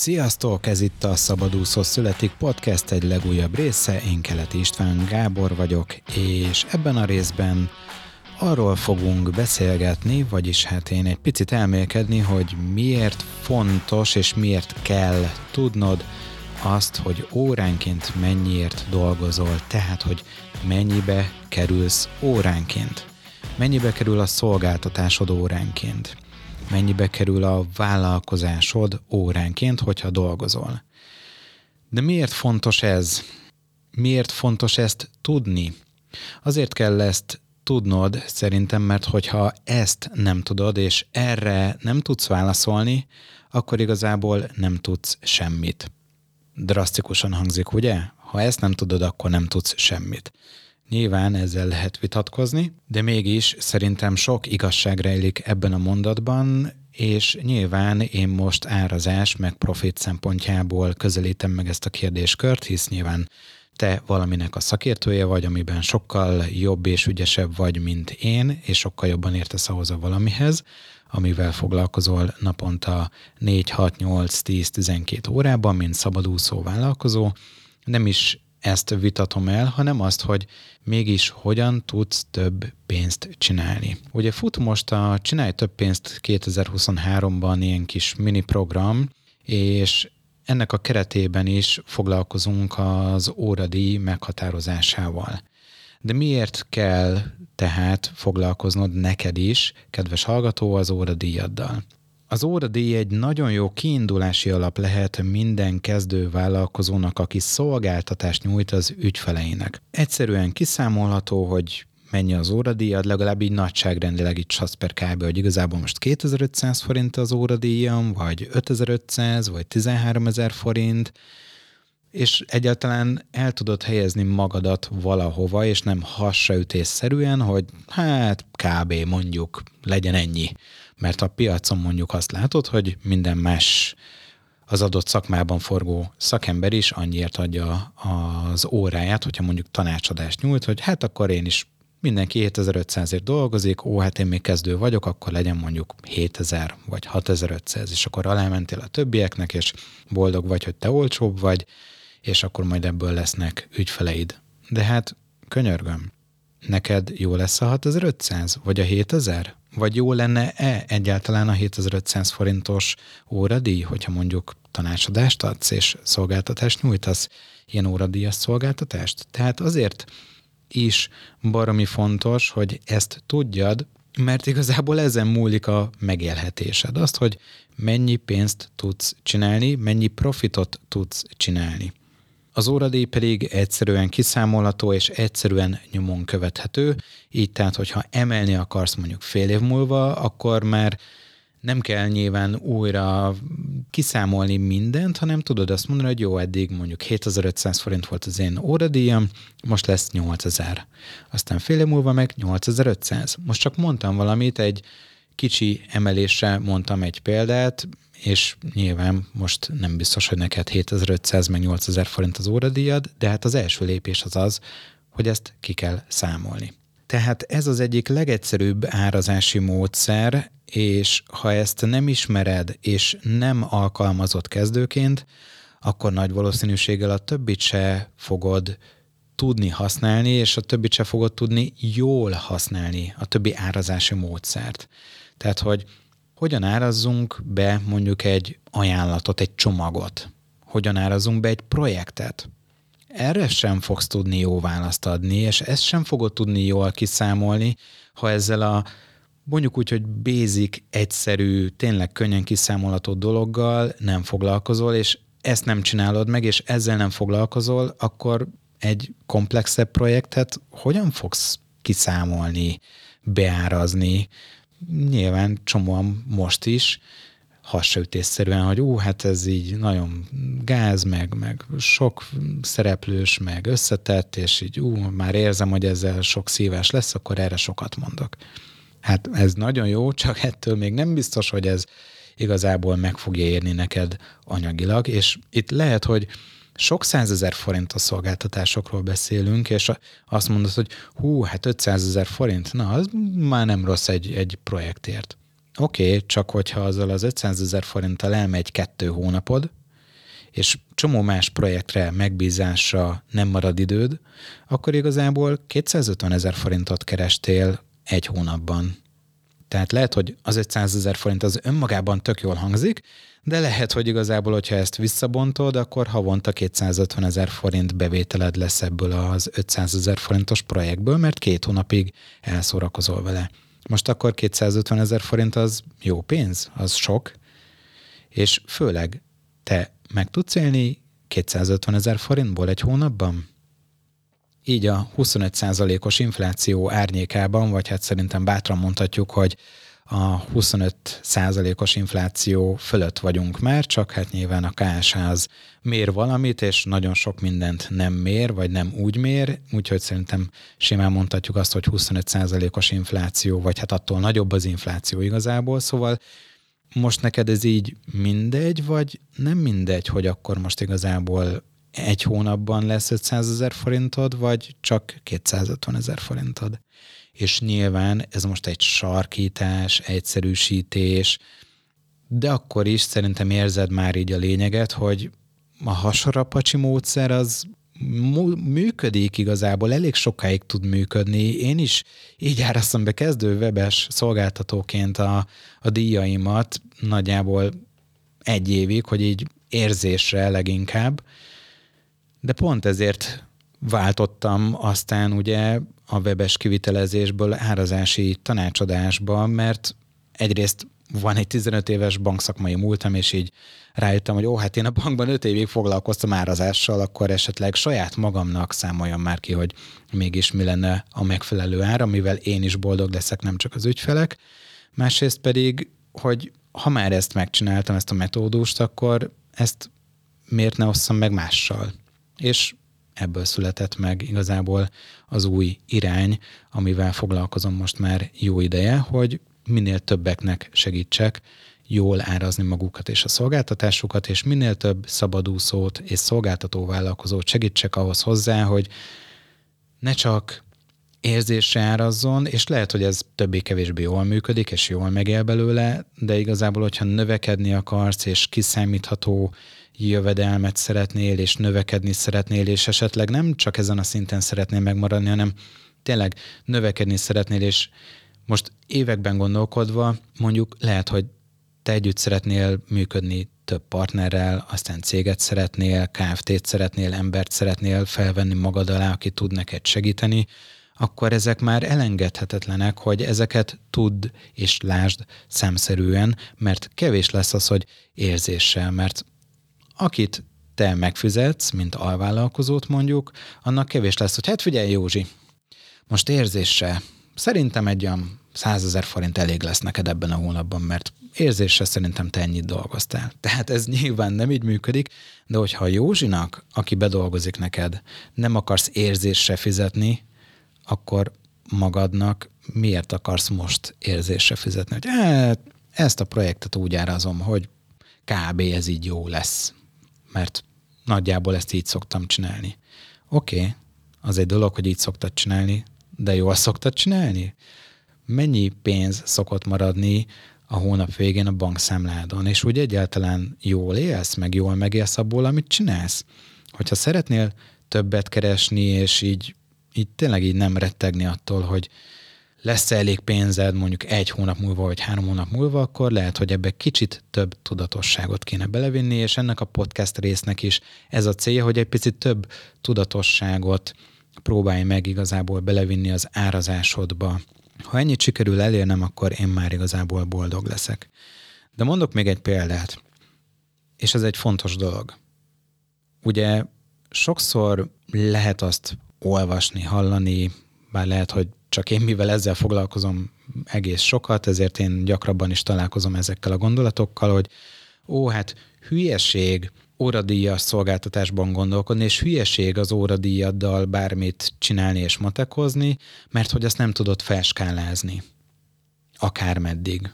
Sziasztok! Ez itt a Szabadúszó Születik Podcast egy legújabb része. Én Keleti István Gábor vagyok, és ebben a részben arról fogunk beszélgetni, vagyis hát én egy picit elmélkedni, hogy miért fontos és miért kell tudnod azt, hogy óránként mennyiért dolgozol, tehát hogy mennyibe kerülsz óránként. Mennyibe kerül a szolgáltatásod óránként mennyibe kerül a vállalkozásod óránként, hogyha dolgozol. De miért fontos ez? Miért fontos ezt tudni? Azért kell ezt tudnod, szerintem, mert hogyha ezt nem tudod, és erre nem tudsz válaszolni, akkor igazából nem tudsz semmit. Drasztikusan hangzik, ugye? Ha ezt nem tudod, akkor nem tudsz semmit. Nyilván ezzel lehet vitatkozni, de mégis szerintem sok igazság rejlik ebben a mondatban, és nyilván én most árazás meg profit szempontjából közelítem meg ezt a kérdéskört, hisz nyilván te valaminek a szakértője vagy, amiben sokkal jobb és ügyesebb vagy, mint én, és sokkal jobban értesz ahhoz a valamihez, amivel foglalkozol naponta 4, 6, 8, 10, 12 órában, mint szabadúszó vállalkozó. Nem is ezt vitatom el, hanem azt, hogy mégis hogyan tudsz több pénzt csinálni. Ugye fut most a Csinálj több pénzt 2023-ban ilyen kis mini program, és ennek a keretében is foglalkozunk az óradíj meghatározásával. De miért kell tehát foglalkoznod neked is, kedves hallgató, az óradíjaddal? Az óradíj egy nagyon jó kiindulási alap lehet minden kezdő vállalkozónak, aki szolgáltatást nyújt az ügyfeleinek. Egyszerűen kiszámolható, hogy mennyi az óradíjad, legalább így nagyságrendileg itt per kb. hogy igazából most 2500 forint az óradíjam, vagy 5500, vagy 13000 forint, és egyáltalán el tudod helyezni magadat valahova, és nem hasraütésszerűen, hogy hát kb. mondjuk legyen ennyi mert a piacon mondjuk azt látod, hogy minden más az adott szakmában forgó szakember is annyiért adja az óráját, hogyha mondjuk tanácsadást nyújt, hogy hát akkor én is mindenki 7500-ért dolgozik, ó, hát én még kezdő vagyok, akkor legyen mondjuk 7000 vagy 6500, és akkor alámentél a többieknek, és boldog vagy, hogy te olcsóbb vagy, és akkor majd ebből lesznek ügyfeleid. De hát könyörgöm, neked jó lesz a 6500, vagy a 7000? Vagy jó lenne-e egyáltalán a 7500 forintos óradíj, hogyha mondjuk tanácsadást adsz és szolgáltatást nyújtasz, ilyen óradíjas szolgáltatást? Tehát azért is baromi fontos, hogy ezt tudjad, mert igazából ezen múlik a megélhetésed. Azt, hogy mennyi pénzt tudsz csinálni, mennyi profitot tudsz csinálni. Az óradíj pedig egyszerűen kiszámolható és egyszerűen nyomon követhető, így tehát, hogyha emelni akarsz mondjuk fél év múlva, akkor már nem kell nyilván újra kiszámolni mindent, hanem tudod azt mondani, hogy jó, eddig mondjuk 7500 forint volt az én óradíjam, most lesz 8000. Aztán fél év múlva meg 8500. Most csak mondtam valamit, egy kicsi emelésre mondtam egy példát, és nyilván most nem biztos, hogy neked 7500 meg 8000 forint az óradíjad, de hát az első lépés az az, hogy ezt ki kell számolni. Tehát ez az egyik legegyszerűbb árazási módszer, és ha ezt nem ismered, és nem alkalmazott kezdőként, akkor nagy valószínűséggel a többit se fogod tudni használni, és a többit se fogod tudni jól használni, a többi árazási módszert. Tehát, hogy hogyan árazzunk be mondjuk egy ajánlatot, egy csomagot, hogyan árazzunk be egy projektet. Erre sem fogsz tudni jó választ adni, és ezt sem fogod tudni jól kiszámolni, ha ezzel a mondjuk úgy, hogy basic, egyszerű, tényleg könnyen kiszámolható dologgal nem foglalkozol, és ezt nem csinálod meg, és ezzel nem foglalkozol, akkor egy komplexebb projektet hogyan fogsz kiszámolni, beárazni, nyilván csomóan most is hasraütésszerűen, hogy ú, hát ez így nagyon gáz, meg, meg sok szereplős, meg összetett, és így ú, már érzem, hogy ezzel sok szíves lesz, akkor erre sokat mondok. Hát ez nagyon jó, csak ettől még nem biztos, hogy ez igazából meg fogja érni neked anyagilag, és itt lehet, hogy sok százezer forint a szolgáltatásokról beszélünk, és azt mondod, hogy hú, hát 500 ezer forint, na, az már nem rossz egy, egy projektért. Oké, okay, csak hogyha azzal az 500 ezer forinttal elmegy kettő hónapod, és csomó más projektre megbízásra nem marad időd, akkor igazából 250 ezer forintot kerestél egy hónapban. Tehát lehet, hogy az 500 ezer forint az önmagában tök jól hangzik, de lehet, hogy igazából, hogyha ezt visszabontod, akkor havonta 250 ezer forint bevételed lesz ebből az 500 ezer forintos projektből, mert két hónapig elszórakozol vele. Most akkor 250 ezer forint az jó pénz, az sok, és főleg te meg tudsz élni 250 ezer forintból egy hónapban? Így a 25%-os infláció árnyékában, vagy hát szerintem bátran mondhatjuk, hogy a 25 százalékos infláció fölött vagyunk már, csak hát nyilván a KSH az mér valamit, és nagyon sok mindent nem mér, vagy nem úgy mér, úgyhogy szerintem simán mondhatjuk azt, hogy 25 százalékos infláció, vagy hát attól nagyobb az infláció igazából, szóval most neked ez így mindegy, vagy nem mindegy, hogy akkor most igazából egy hónapban lesz 500 ezer forintod, vagy csak 250 ezer forintod? és nyilván ez most egy sarkítás, egyszerűsítés, de akkor is szerintem érzed már így a lényeget, hogy a hasarapacsi módszer az működik igazából, elég sokáig tud működni. Én is így árasztom be kezdő webes szolgáltatóként a, a díjaimat nagyjából egy évig, hogy így érzésre leginkább, de pont ezért váltottam aztán ugye a webes kivitelezésből árazási tanácsadásba, mert egyrészt van egy 15 éves bankszakmai múltam, és így rájöttem, hogy ó, hát én a bankban 5 évig foglalkoztam árazással, akkor esetleg saját magamnak számoljam már ki, hogy mégis mi lenne a megfelelő ár, amivel én is boldog leszek, nem csak az ügyfelek. Másrészt pedig, hogy ha már ezt megcsináltam, ezt a metódust, akkor ezt miért ne osszam meg mással? És ebből született meg igazából az új irány, amivel foglalkozom most már jó ideje, hogy minél többeknek segítsek jól árazni magukat és a szolgáltatásukat, és minél több szabadúszót és szolgáltató vállalkozót segítsek ahhoz hozzá, hogy ne csak érzésre árazzon, és lehet, hogy ez többé-kevésbé jól működik, és jól megél belőle, de igazából, hogyha növekedni akarsz, és kiszámítható jövedelmet szeretnél, és növekedni szeretnél, és esetleg nem csak ezen a szinten szeretnél megmaradni, hanem tényleg növekedni szeretnél, és most években gondolkodva mondjuk lehet, hogy te együtt szeretnél működni több partnerrel, aztán céget szeretnél, KFT-t szeretnél, embert szeretnél felvenni magad alá, aki tud neked segíteni, akkor ezek már elengedhetetlenek, hogy ezeket tudd és lásd szemszerűen, mert kevés lesz az, hogy érzéssel, mert akit te megfizetsz, mint alvállalkozót mondjuk, annak kevés lesz, hogy hát figyelj Józsi, most érzéssel, szerintem egy olyan 100 ezer forint elég lesz neked ebben a hónapban, mert érzésre szerintem te ennyit dolgoztál. Tehát ez nyilván nem így működik, de hogyha a Józsinak, aki bedolgozik neked, nem akarsz érzésre fizetni, akkor magadnak miért akarsz most érzésre fizetni? Hogy hát, ezt a projektet úgy árazom, hogy kb. ez így jó lesz mert nagyjából ezt így szoktam csinálni. Oké, okay, az egy dolog, hogy így szoktad csinálni, de jól szoktad csinálni? Mennyi pénz szokott maradni a hónap végén a bankszámládon, és úgy egyáltalán jól élsz, meg jól megélsz abból, amit csinálsz? Hogyha szeretnél többet keresni, és így, így tényleg így nem rettegni attól, hogy lesz elég pénzed mondjuk egy hónap múlva, vagy három hónap múlva, akkor lehet, hogy ebbe kicsit több tudatosságot kéne belevinni, és ennek a podcast résznek is ez a célja, hogy egy picit több tudatosságot próbálj meg igazából belevinni az árazásodba. Ha ennyit sikerül elérnem, akkor én már igazából boldog leszek. De mondok még egy példát, és ez egy fontos dolog. Ugye sokszor lehet azt olvasni, hallani, bár lehet, hogy csak én mivel ezzel foglalkozom egész sokat, ezért én gyakrabban is találkozom ezekkel a gondolatokkal, hogy ó, hát hülyeség óradíjas szolgáltatásban gondolkodni, és hülyeség az óradíjaddal bármit csinálni és matekozni, mert hogy azt nem tudod felskálázni. Akármeddig.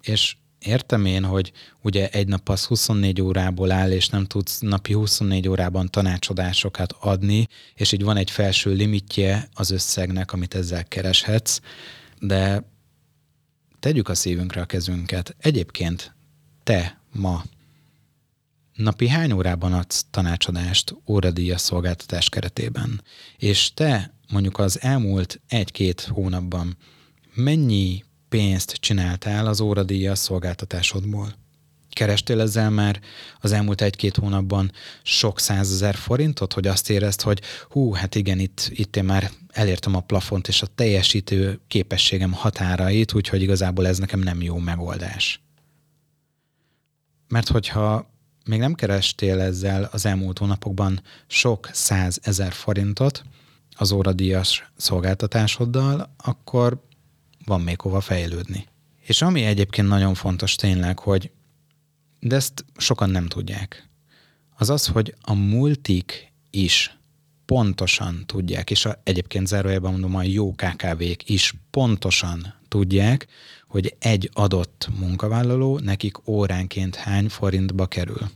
És értem én, hogy ugye egy nap az 24 órából áll, és nem tudsz napi 24 órában tanácsadásokat adni, és így van egy felső limitje az összegnek, amit ezzel kereshetsz, de tegyük a szívünkre a kezünket. Egyébként te ma napi hány órában adsz tanácsadást óradíjas szolgáltatás keretében? És te mondjuk az elmúlt egy-két hónapban mennyi pénzt csináltál az óradíjas szolgáltatásodból? Kerestél ezzel már az elmúlt egy-két hónapban sok százezer forintot, hogy azt érezd, hogy hú, hát igen, itt, itt én már elértem a plafont és a teljesítő képességem határait, úgyhogy igazából ez nekem nem jó megoldás. Mert hogyha még nem kerestél ezzel az elmúlt hónapokban sok százezer forintot az óradíjas szolgáltatásoddal, akkor van még hova fejlődni. És ami egyébként nagyon fontos tényleg, hogy de ezt sokan nem tudják, az az, hogy a multik is pontosan tudják, és a, egyébként zárójelben mondom, a jó KKV-k is pontosan tudják, hogy egy adott munkavállaló nekik óránként hány forintba kerül.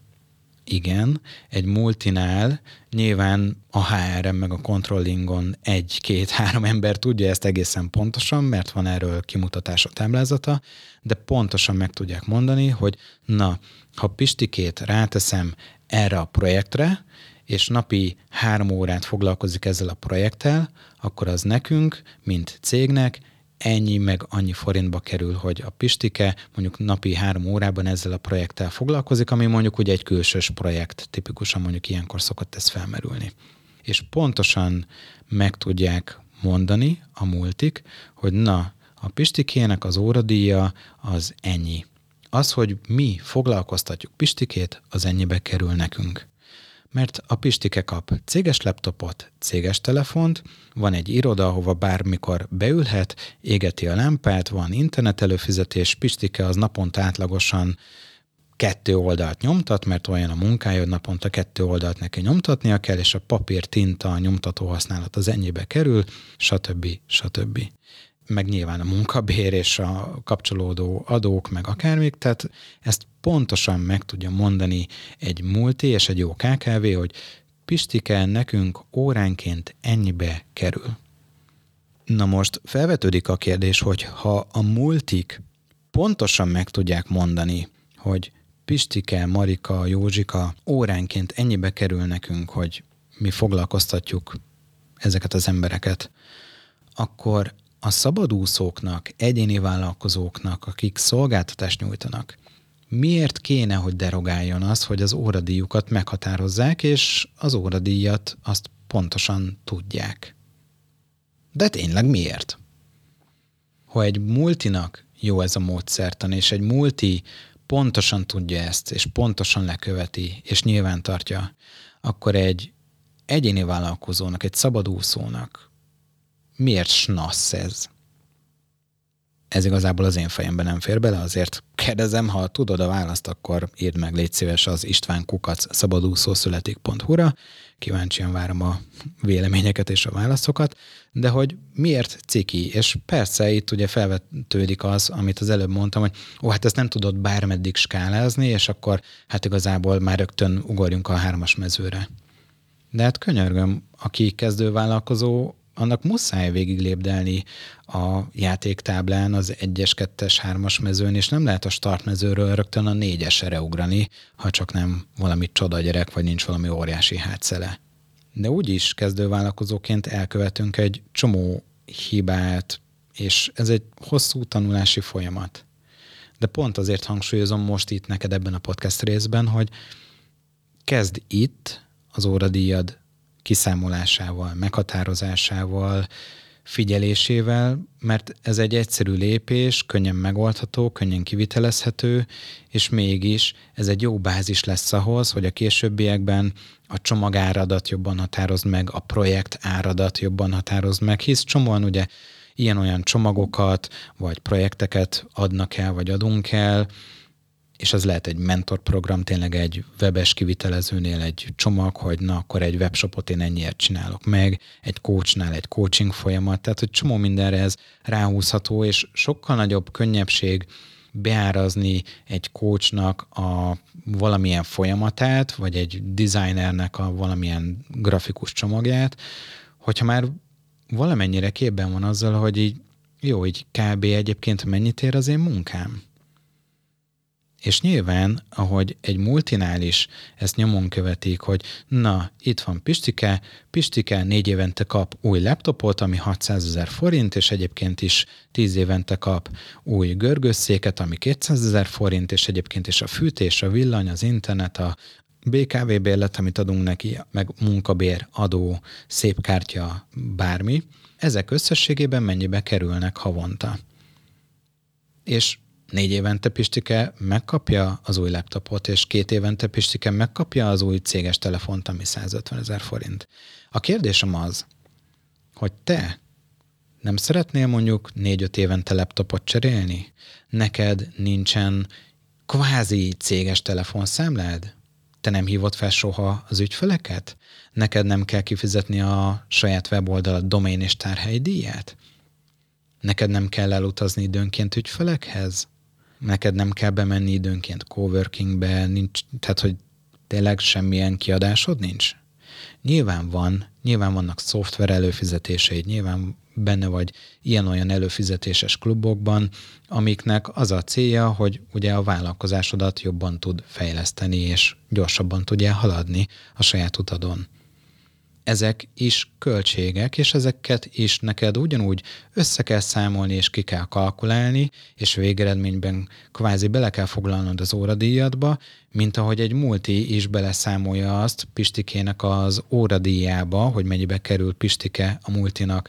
Igen, egy multinál nyilván a HRM meg a controllingon egy-két-három ember tudja ezt egészen pontosan, mert van erről kimutatás a táblázata, de pontosan meg tudják mondani, hogy na, ha Pistikét ráteszem erre a projektre, és napi három órát foglalkozik ezzel a projekttel, akkor az nekünk, mint cégnek ennyi meg annyi forintba kerül, hogy a Pistike mondjuk napi három órában ezzel a projekttel foglalkozik, ami mondjuk ugye egy külsős projekt, tipikusan mondjuk ilyenkor szokott ez felmerülni. És pontosan meg tudják mondani a multik, hogy na, a Pistikének az óradíja az ennyi. Az, hogy mi foglalkoztatjuk Pistikét, az ennyibe kerül nekünk mert a Pistike kap céges laptopot, céges telefont, van egy iroda, ahova bármikor beülhet, égeti a lámpát, van internet előfizetés, Pistike az naponta átlagosan kettő oldalt nyomtat, mert olyan a munkája, hogy naponta kettő oldalt neki nyomtatnia kell, és a papír, tinta, a nyomtató használat az ennyibe kerül, stb. stb meg nyilván a munkabér és a kapcsolódó adók, meg akármik, tehát ezt pontosan meg tudja mondani egy multi és egy jó KKV, hogy Pistike nekünk óránként ennyibe kerül. Na most felvetődik a kérdés, hogy ha a multik pontosan meg tudják mondani, hogy Pistike, Marika, Józsika óránként ennyibe kerül nekünk, hogy mi foglalkoztatjuk ezeket az embereket, akkor a szabadúszóknak, egyéni vállalkozóknak, akik szolgáltatást nyújtanak, miért kéne, hogy derogáljon az, hogy az óradíjukat meghatározzák, és az óradíjat azt pontosan tudják? De tényleg miért? Ha egy multinak jó ez a módszertan, és egy multi pontosan tudja ezt, és pontosan leköveti, és nyilván tartja, akkor egy egyéni vállalkozónak, egy szabadúszónak, miért snassz ez? Ez igazából az én fejemben nem fér bele, azért kérdezem, ha tudod a választ, akkor írd meg, légy szíves az István Kukac szabadúszószületik.hu-ra. Kíváncsian várom a véleményeket és a válaszokat, de hogy miért ciki? És persze itt ugye felvetődik az, amit az előbb mondtam, hogy ó, hát ezt nem tudod bármeddig skálázni, és akkor hát igazából már rögtön ugorjunk a hármas mezőre. De hát könyörgöm, aki kezdővállalkozó, annak muszáj végig lépdelni a játéktáblán az 1-es, 2-es, 3-as mezőn, és nem lehet a startmezőről rögtön a 4-esre ugrani, ha csak nem valami csoda gyerek, vagy nincs valami óriási hátszele. De úgyis kezdővállalkozóként elkövetünk egy csomó hibát, és ez egy hosszú tanulási folyamat. De pont azért hangsúlyozom most itt neked ebben a podcast részben, hogy kezd itt az óradíjad kiszámolásával, meghatározásával, figyelésével, mert ez egy egyszerű lépés, könnyen megoldható, könnyen kivitelezhető, és mégis ez egy jó bázis lesz ahhoz, hogy a későbbiekben a csomagáradat jobban határozd meg, a projekt áradat jobban határozd meg, hisz csomóan ugye ilyen-olyan csomagokat, vagy projekteket adnak el, vagy adunk el, és az lehet egy mentorprogram, tényleg egy webes kivitelezőnél egy csomag, hogy na akkor egy webshopot én ennyiért csinálok meg, egy coachnál egy coaching folyamat, tehát hogy csomó mindenre ez ráhúzható, és sokkal nagyobb könnyebbség beárazni egy coachnak a valamilyen folyamatát, vagy egy designernek a valamilyen grafikus csomagját, hogyha már valamennyire képben van azzal, hogy így jó, így kb. egyébként mennyit ér az én munkám? És nyilván, ahogy egy multinál is ezt nyomon követik, hogy na, itt van Pistike, Pistike négy évente kap új laptopot, ami 600 ezer forint, és egyébként is 10 évente kap új görgőszéket, ami 200 ezer forint, és egyébként is a fűtés, a villany, az internet, a BKV bérlet, amit adunk neki, meg munkabér, adó, szép kártya, bármi, ezek összességében mennyibe kerülnek havonta. És négy évente Pistike megkapja az új laptopot, és két évente Pistike megkapja az új céges telefont, ami 150 ezer forint. A kérdésem az, hogy te nem szeretnél mondjuk négy-öt évente laptopot cserélni? Neked nincsen kvázi céges telefonszámlád? Te nem hívod fel soha az ügyfeleket? Neked nem kell kifizetni a saját weboldalad domain és tárhely díját? Neked nem kell elutazni időnként ügyfelekhez? Neked nem kell bemenni időnként coworkingbe, nincs, tehát hogy tényleg semmilyen kiadásod nincs? Nyilván van, nyilván vannak szoftver előfizetéseid, nyilván benne vagy ilyen-olyan előfizetéses klubokban, amiknek az a célja, hogy ugye a vállalkozásodat jobban tud fejleszteni, és gyorsabban tudja haladni a saját utadon ezek is költségek, és ezeket is neked ugyanúgy össze kell számolni, és ki kell kalkulálni, és végeredményben kvázi bele kell foglalnod az óradíjadba, mint ahogy egy multi is beleszámolja azt Pistikének az óradíjába, hogy mennyibe kerül Pistike a multinak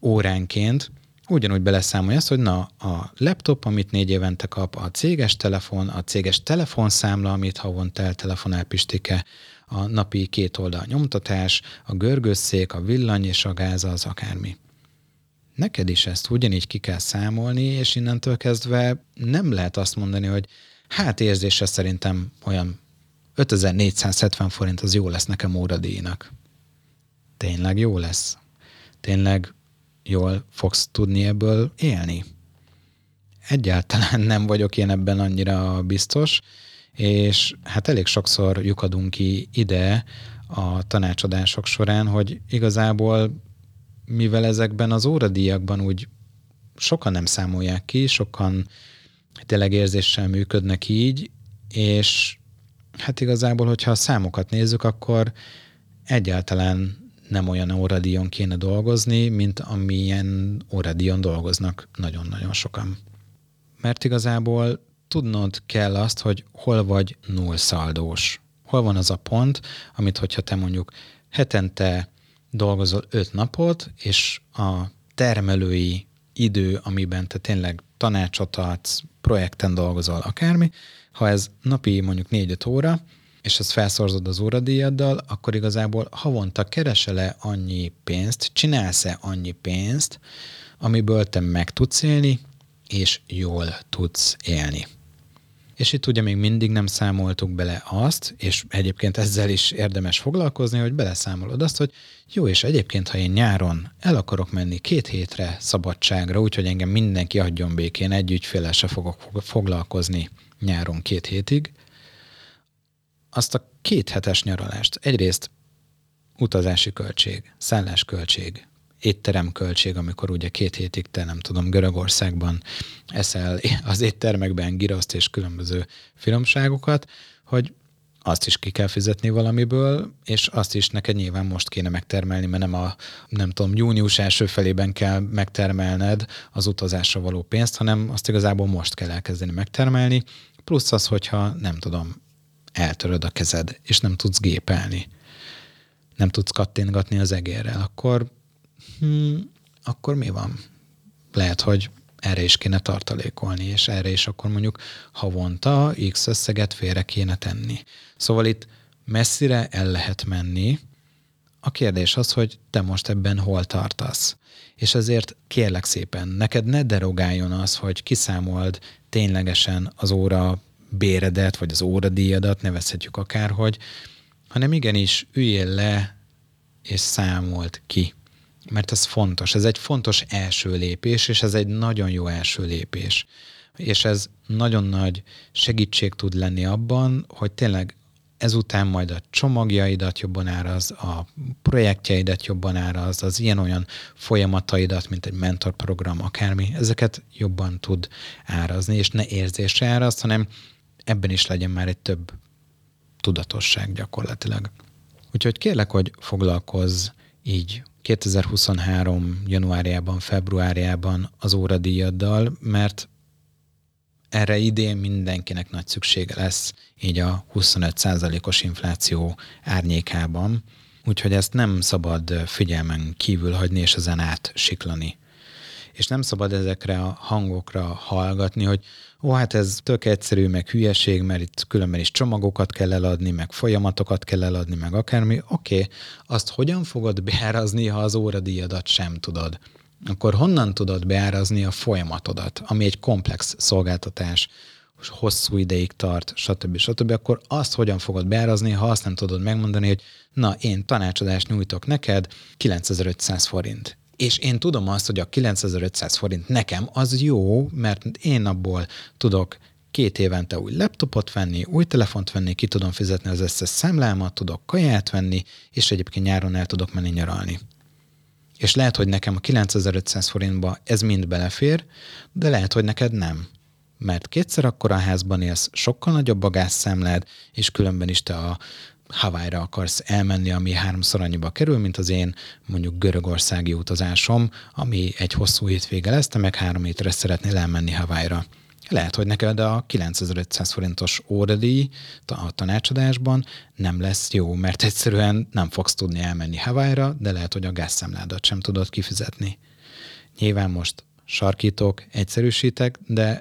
óránként, ugyanúgy beleszámolja azt, hogy na, a laptop, amit négy évente kap, a céges telefon, a céges telefonszámla, amit havonta eltelefonál Pistike, a napi két oldal nyomtatás, a görgőszék, a villany és a gáz az akármi. Neked is ezt ugyanígy ki kell számolni, és innentől kezdve nem lehet azt mondani, hogy hát érzése szerintem olyan 5470 forint az jó lesz nekem óradíjnak. Tényleg jó lesz? Tényleg jól fogsz tudni ebből élni? Egyáltalán nem vagyok én ebben annyira biztos, és hát elég sokszor lyukadunk ki ide a tanácsadások során, hogy igazából mivel ezekben az óradíjakban úgy sokan nem számolják ki, sokan tényleg érzéssel működnek így, és hát igazából, hogyha a számokat nézzük, akkor egyáltalán nem olyan óradíjon kéne dolgozni, mint amilyen óradíjon dolgoznak nagyon-nagyon sokan. Mert igazából tudnod kell azt, hogy hol vagy nullszaldós. Hol van az a pont, amit hogyha te mondjuk hetente dolgozol öt napot, és a termelői idő, amiben te tényleg tanácsot adsz, projekten dolgozol, akármi, ha ez napi mondjuk 4-5 óra, és ezt felszorzod az óradíjaddal, akkor igazából havonta keresel-e annyi pénzt, csinálsz-e annyi pénzt, amiből te meg tudsz élni, és jól tudsz élni. És itt ugye még mindig nem számoltuk bele azt, és egyébként ezzel is érdemes foglalkozni, hogy beleszámolod azt, hogy jó, és egyébként, ha én nyáron el akarok menni két hétre szabadságra, úgyhogy engem mindenki adjon békén, egy ügyféle se fogok foglalkozni nyáron két hétig, azt a két hetes nyaralást. Egyrészt utazási költség, szállásköltség, étteremköltség, amikor ugye két hétig te nem tudom, Görögországban eszel az éttermekben giraszt és különböző finomságokat, hogy azt is ki kell fizetni valamiből, és azt is neked nyilván most kéne megtermelni, mert nem a, nem tudom, június első felében kell megtermelned az utazásra való pénzt, hanem azt igazából most kell elkezdeni megtermelni, plusz az, hogyha nem tudom, eltöröd a kezed, és nem tudsz gépelni, nem tudsz kattintgatni az egérrel, akkor hmm, akkor mi van? Lehet, hogy erre is kéne tartalékolni, és erre is akkor mondjuk havonta x összeget félre kéne tenni. Szóval itt messzire el lehet menni, a kérdés az, hogy te most ebben hol tartasz. És ezért kérlek szépen, neked ne derogáljon az, hogy kiszámold ténylegesen az óra béredet, vagy az óradíjadat, nevezhetjük akárhogy, hanem igenis üljél le és számolt ki mert ez fontos. Ez egy fontos első lépés, és ez egy nagyon jó első lépés. És ez nagyon nagy segítség tud lenni abban, hogy tényleg ezután majd a csomagjaidat jobban áraz, a projektjeidet jobban áraz, az ilyen-olyan folyamataidat, mint egy mentorprogram, akármi, ezeket jobban tud árazni, és ne érzésre áraz, hanem ebben is legyen már egy több tudatosság gyakorlatilag. Úgyhogy kérlek, hogy foglalkozz így 2023. januárjában, februárjában az óradíjaddal, mert erre idén mindenkinek nagy szüksége lesz, így a 25%-os infláció árnyékában, úgyhogy ezt nem szabad figyelmen kívül hagyni és ezen át siklani. És nem szabad ezekre a hangokra hallgatni, hogy ó, hát ez tök egyszerű, meg hülyeség, mert itt különben is csomagokat kell eladni, meg folyamatokat kell eladni, meg akármi. Oké, okay, azt hogyan fogod beárazni, ha az óradíjadat sem tudod? Akkor honnan tudod beárazni a folyamatodat, ami egy komplex szolgáltatás, hosszú ideig tart, stb. stb., akkor azt hogyan fogod beárazni, ha azt nem tudod megmondani, hogy na, én tanácsadást nyújtok neked, 9500 forint és én tudom azt, hogy a 9500 forint nekem az jó, mert én abból tudok két évente új laptopot venni, új telefont venni, ki tudom fizetni az összes számlámat, tudok kaját venni, és egyébként nyáron el tudok menni nyaralni. És lehet, hogy nekem a 9500 forintba ez mind belefér, de lehet, hogy neked nem. Mert kétszer akkor a házban élsz, sokkal nagyobb a gázszámlád, és különben is te a Hawaii-ra akarsz elmenni, ami háromszor annyiba kerül, mint az én mondjuk görögországi utazásom, ami egy hosszú hétvége lesz, te meg három hétre szeretnél elmenni Hawaii-ra. Lehet, hogy neked a 9500 forintos óradíj a tanácsadásban nem lesz jó, mert egyszerűen nem fogsz tudni elmenni Hawaii-ra, de lehet, hogy a gázszámládat sem tudod kifizetni. Nyilván most sarkítok, egyszerűsítek, de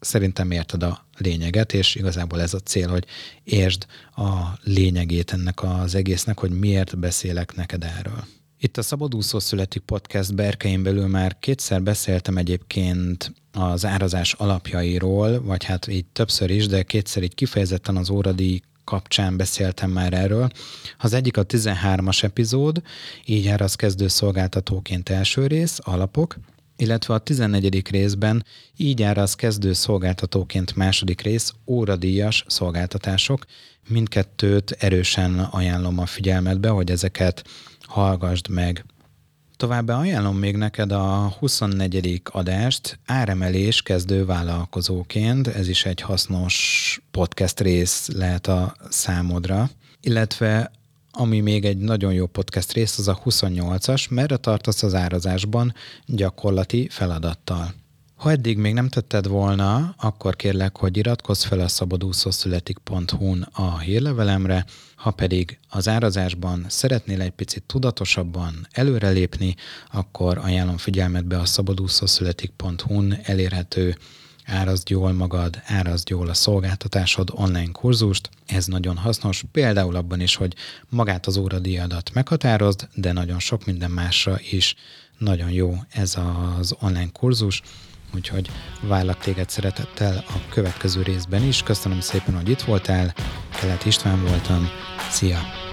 szerintem érted a lényeget, és igazából ez a cél, hogy értsd a lényegét ennek az egésznek, hogy miért beszélek neked erről. Itt a Szabadúszó Születik Podcast berkein belül már kétszer beszéltem egyébként az árazás alapjairól, vagy hát így többször is, de kétszer így kifejezetten az óradíj kapcsán beszéltem már erről. Az egyik a 13-as epizód, így áraz kezdő szolgáltatóként első rész, alapok, illetve a 14. részben így áll az kezdő szolgáltatóként második rész óradíjas szolgáltatások. Mindkettőt erősen ajánlom a figyelmetbe, hogy ezeket hallgassd meg. Továbbá ajánlom még neked a 24. adást áremelés kezdő vállalkozóként, ez is egy hasznos podcast rész lehet a számodra, illetve ami még egy nagyon jó podcast rész, az a 28-as, merre tartasz az árazásban gyakorlati feladattal. Ha eddig még nem tetted volna, akkor kérlek, hogy iratkozz fel a szabadúszószületik.hu-n a hírlevelemre, ha pedig az árazásban szeretnél egy picit tudatosabban előrelépni, akkor ajánlom figyelmetbe a szabadúszószületik.hu-n elérhető árazd jól magad, árazd jól a szolgáltatásod online kurzust. Ez nagyon hasznos, például abban is, hogy magát az óradíjadat meghatározd, de nagyon sok minden másra is nagyon jó ez az online kurzus, úgyhogy várlak téged szeretettel a következő részben is. Köszönöm szépen, hogy itt voltál, Kelet István voltam, szia!